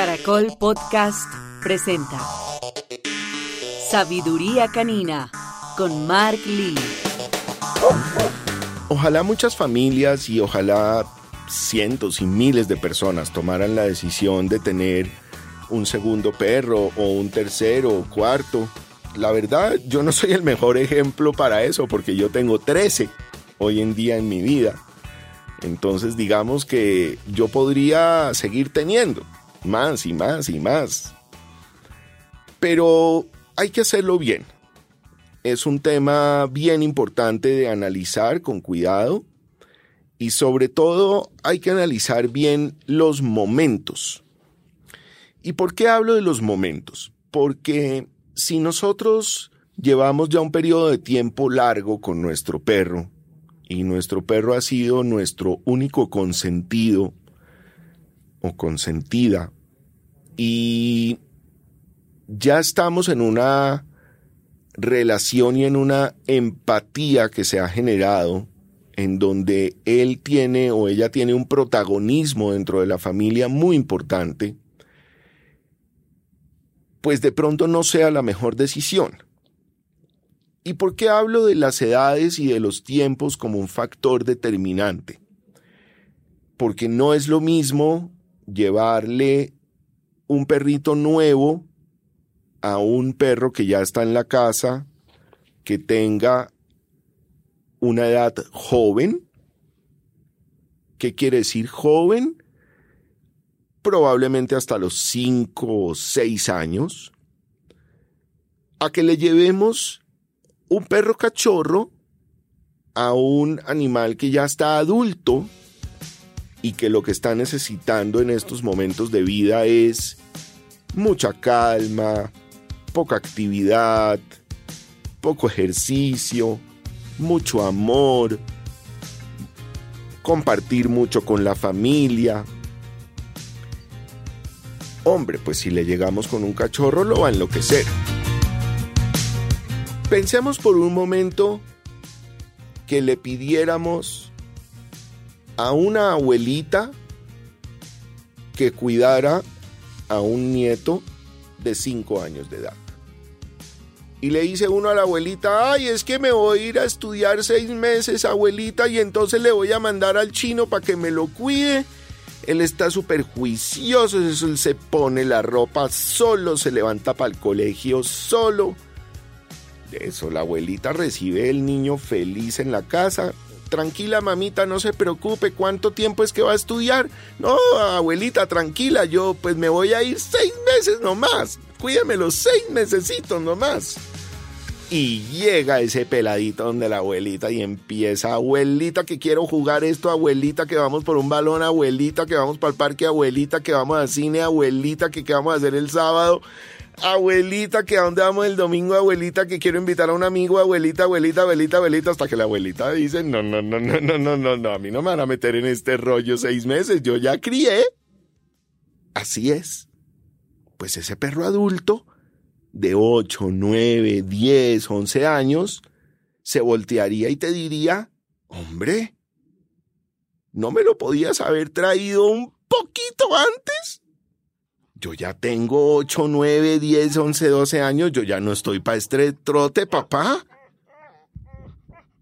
Caracol Podcast presenta Sabiduría Canina con Mark Lee. Ojalá muchas familias y ojalá cientos y miles de personas tomaran la decisión de tener un segundo perro o un tercero o cuarto. La verdad, yo no soy el mejor ejemplo para eso porque yo tengo 13 hoy en día en mi vida. Entonces digamos que yo podría seguir teniendo más y más y más. Pero hay que hacerlo bien. Es un tema bien importante de analizar con cuidado y sobre todo hay que analizar bien los momentos. ¿Y por qué hablo de los momentos? Porque si nosotros llevamos ya un periodo de tiempo largo con nuestro perro y nuestro perro ha sido nuestro único consentido o consentida y ya estamos en una relación y en una empatía que se ha generado en donde él tiene o ella tiene un protagonismo dentro de la familia muy importante, pues de pronto no sea la mejor decisión. ¿Y por qué hablo de las edades y de los tiempos como un factor determinante? Porque no es lo mismo llevarle un perrito nuevo a un perro que ya está en la casa, que tenga una edad joven. ¿Qué quiere decir joven? Probablemente hasta los 5 o 6 años. A que le llevemos un perro cachorro a un animal que ya está adulto y que lo que está necesitando en estos momentos de vida es mucha calma, poca actividad, poco ejercicio, mucho amor, compartir mucho con la familia. Hombre, pues si le llegamos con un cachorro lo va a enloquecer. Pensemos por un momento que le pidiéramos a una abuelita que cuidara a un nieto de 5 años de edad. Y le dice uno a la abuelita, ay, es que me voy a ir a estudiar seis meses, abuelita, y entonces le voy a mandar al chino para que me lo cuide. Él está súper juicioso, él se pone la ropa solo, se levanta para el colegio solo. De eso la abuelita recibe el niño feliz en la casa, tranquila mamita, no se preocupe, ¿cuánto tiempo es que va a estudiar? No, abuelita, tranquila, yo pues me voy a ir seis meses nomás, cuídeme los seis necesito nomás. Y llega ese peladito donde la abuelita y empieza, abuelita que quiero jugar esto, abuelita que vamos por un balón, abuelita que vamos para el parque, abuelita que vamos al cine, abuelita que qué vamos a hacer el sábado abuelita, que a dónde vamos el domingo, abuelita, que quiero invitar a un amigo, abuelita, abuelita, abuelita, abuelita, hasta que la abuelita dice, no, no, no, no, no, no, no, no, a mí no me van a meter en este rollo seis meses, yo ya crié. Así es. Pues ese perro adulto, de 8, 9, 10, 11 años, se voltearía y te diría, hombre, ¿no me lo podías haber traído un poquito antes? Yo ya tengo 8, 9, 10, 11, 12 años, yo ya no estoy para este trote, papá.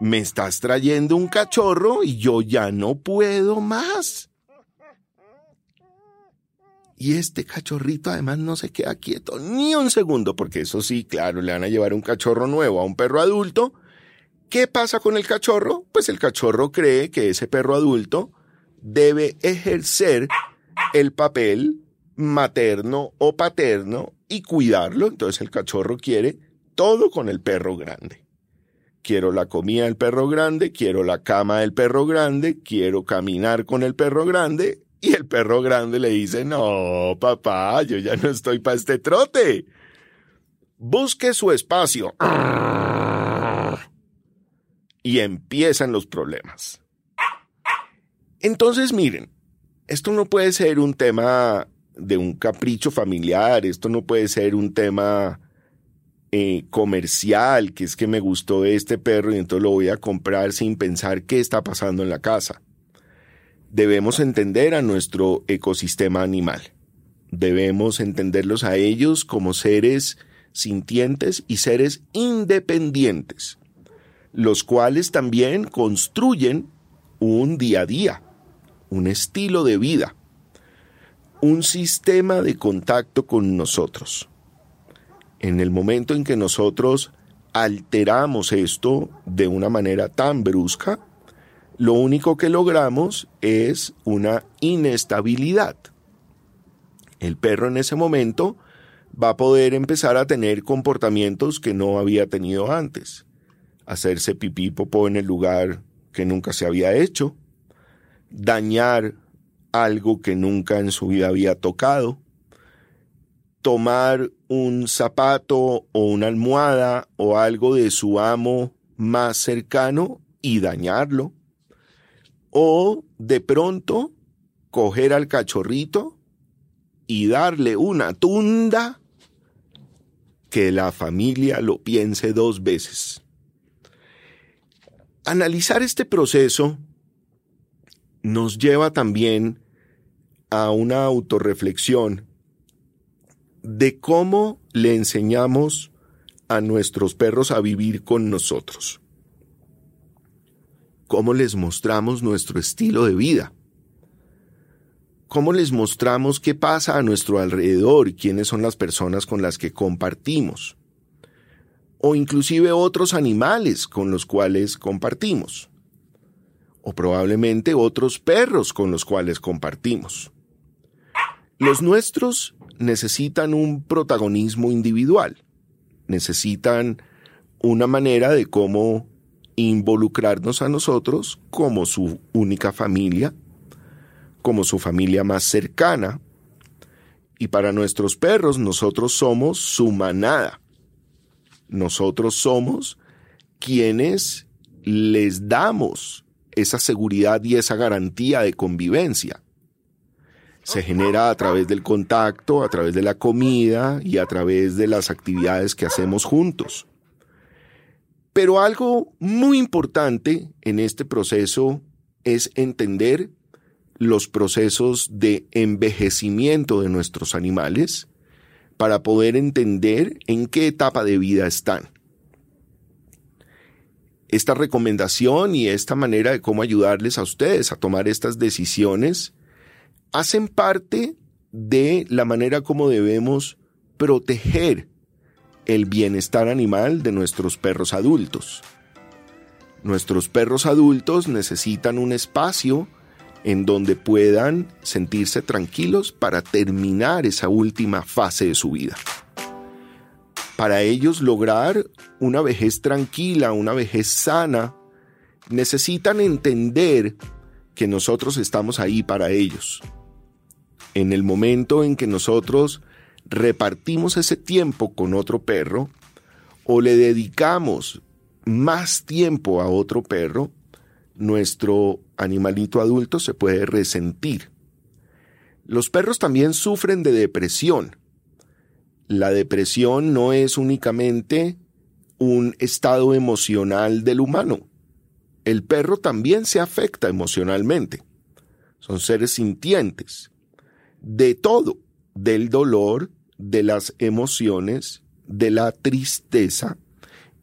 Me estás trayendo un cachorro y yo ya no puedo más. Y este cachorrito además no se queda quieto ni un segundo, porque eso sí, claro, le van a llevar un cachorro nuevo a un perro adulto. ¿Qué pasa con el cachorro? Pues el cachorro cree que ese perro adulto debe ejercer el papel materno o paterno y cuidarlo. Entonces el cachorro quiere todo con el perro grande. Quiero la comida del perro grande, quiero la cama del perro grande, quiero caminar con el perro grande. Y el perro grande le dice, no, papá, yo ya no estoy para este trote. Busque su espacio. Y empiezan los problemas. Entonces, miren, esto no puede ser un tema de un capricho familiar, esto no puede ser un tema eh, comercial, que es que me gustó este perro y entonces lo voy a comprar sin pensar qué está pasando en la casa. Debemos entender a nuestro ecosistema animal. Debemos entenderlos a ellos como seres sintientes y seres independientes, los cuales también construyen un día a día, un estilo de vida, un sistema de contacto con nosotros. En el momento en que nosotros alteramos esto de una manera tan brusca, lo único que logramos es una inestabilidad. El perro en ese momento va a poder empezar a tener comportamientos que no había tenido antes. Hacerse pipí popó en el lugar que nunca se había hecho, dañar algo que nunca en su vida había tocado, tomar un zapato o una almohada o algo de su amo más cercano y dañarlo, o de pronto coger al cachorrito y darle una tunda que la familia lo piense dos veces. Analizar este proceso nos lleva también a una autorreflexión de cómo le enseñamos a nuestros perros a vivir con nosotros. Cómo les mostramos nuestro estilo de vida. Cómo les mostramos qué pasa a nuestro alrededor y quiénes son las personas con las que compartimos, o inclusive otros animales con los cuales compartimos, o probablemente otros perros con los cuales compartimos. Los nuestros necesitan un protagonismo individual, necesitan una manera de cómo involucrarnos a nosotros como su única familia como su familia más cercana. Y para nuestros perros nosotros somos su manada. Nosotros somos quienes les damos esa seguridad y esa garantía de convivencia. Se genera a través del contacto, a través de la comida y a través de las actividades que hacemos juntos. Pero algo muy importante en este proceso es entender los procesos de envejecimiento de nuestros animales para poder entender en qué etapa de vida están. Esta recomendación y esta manera de cómo ayudarles a ustedes a tomar estas decisiones hacen parte de la manera como debemos proteger el bienestar animal de nuestros perros adultos. Nuestros perros adultos necesitan un espacio en donde puedan sentirse tranquilos para terminar esa última fase de su vida. Para ellos lograr una vejez tranquila, una vejez sana, necesitan entender que nosotros estamos ahí para ellos. En el momento en que nosotros repartimos ese tiempo con otro perro o le dedicamos más tiempo a otro perro, nuestro animalito adulto se puede resentir. Los perros también sufren de depresión. La depresión no es únicamente un estado emocional del humano. El perro también se afecta emocionalmente. Son seres sintientes. De todo, del dolor, de las emociones, de la tristeza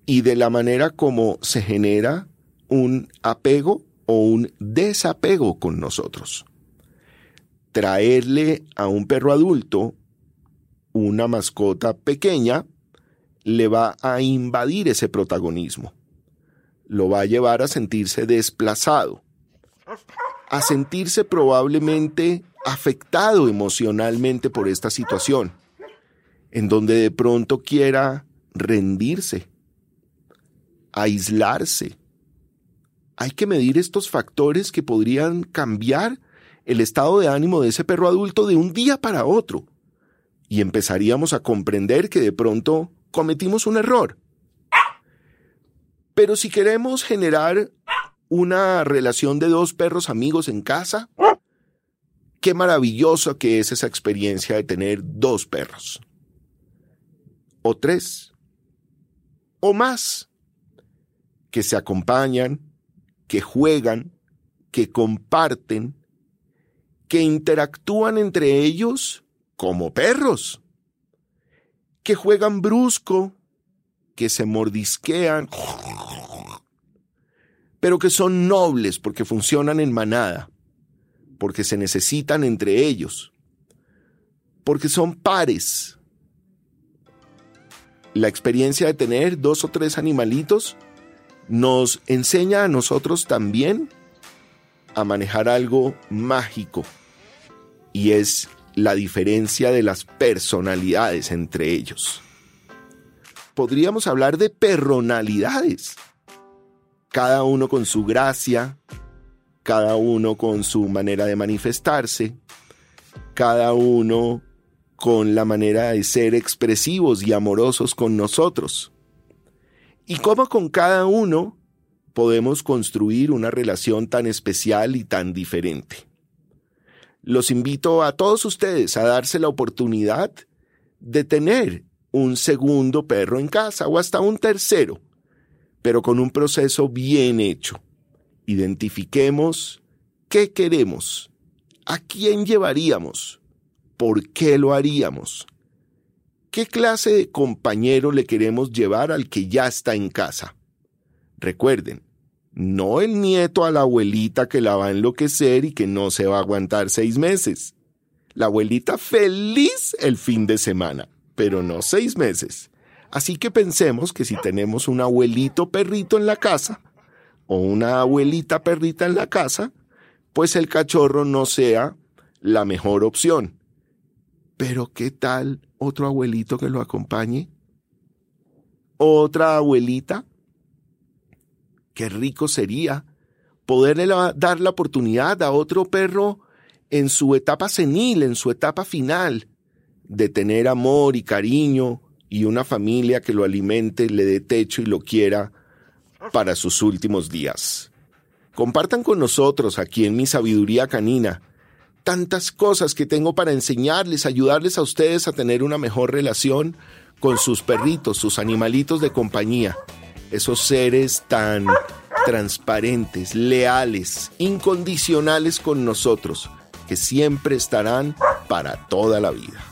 y de la manera como se genera un apego o un desapego con nosotros. Traerle a un perro adulto una mascota pequeña le va a invadir ese protagonismo. Lo va a llevar a sentirse desplazado, a sentirse probablemente afectado emocionalmente por esta situación, en donde de pronto quiera rendirse, aislarse, hay que medir estos factores que podrían cambiar el estado de ánimo de ese perro adulto de un día para otro. Y empezaríamos a comprender que de pronto cometimos un error. Pero si queremos generar una relación de dos perros amigos en casa, qué maravilloso que es esa experiencia de tener dos perros. O tres. O más. Que se acompañan, que juegan, que comparten, que interactúan entre ellos como perros, que juegan brusco, que se mordisquean, pero que son nobles porque funcionan en manada, porque se necesitan entre ellos, porque son pares. La experiencia de tener dos o tres animalitos nos enseña a nosotros también a manejar algo mágico y es la diferencia de las personalidades entre ellos. Podríamos hablar de personalidades, cada uno con su gracia, cada uno con su manera de manifestarse, cada uno con la manera de ser expresivos y amorosos con nosotros. Y cómo con cada uno podemos construir una relación tan especial y tan diferente. Los invito a todos ustedes a darse la oportunidad de tener un segundo perro en casa o hasta un tercero, pero con un proceso bien hecho. Identifiquemos qué queremos, a quién llevaríamos, por qué lo haríamos, qué clase de compañero le queremos llevar al que ya está en casa. Recuerden, no el nieto a la abuelita que la va a enloquecer y que no se va a aguantar seis meses. La abuelita feliz el fin de semana, pero no seis meses. Así que pensemos que si tenemos un abuelito perrito en la casa o una abuelita perrita en la casa, pues el cachorro no sea la mejor opción. Pero ¿qué tal otro abuelito que lo acompañe? ¿Otra abuelita? Qué rico sería poderle dar la oportunidad a otro perro en su etapa senil, en su etapa final, de tener amor y cariño y una familia que lo alimente, le dé techo y lo quiera para sus últimos días. Compartan con nosotros aquí en mi sabiduría canina tantas cosas que tengo para enseñarles, ayudarles a ustedes a tener una mejor relación con sus perritos, sus animalitos de compañía esos seres tan transparentes, leales, incondicionales con nosotros, que siempre estarán para toda la vida.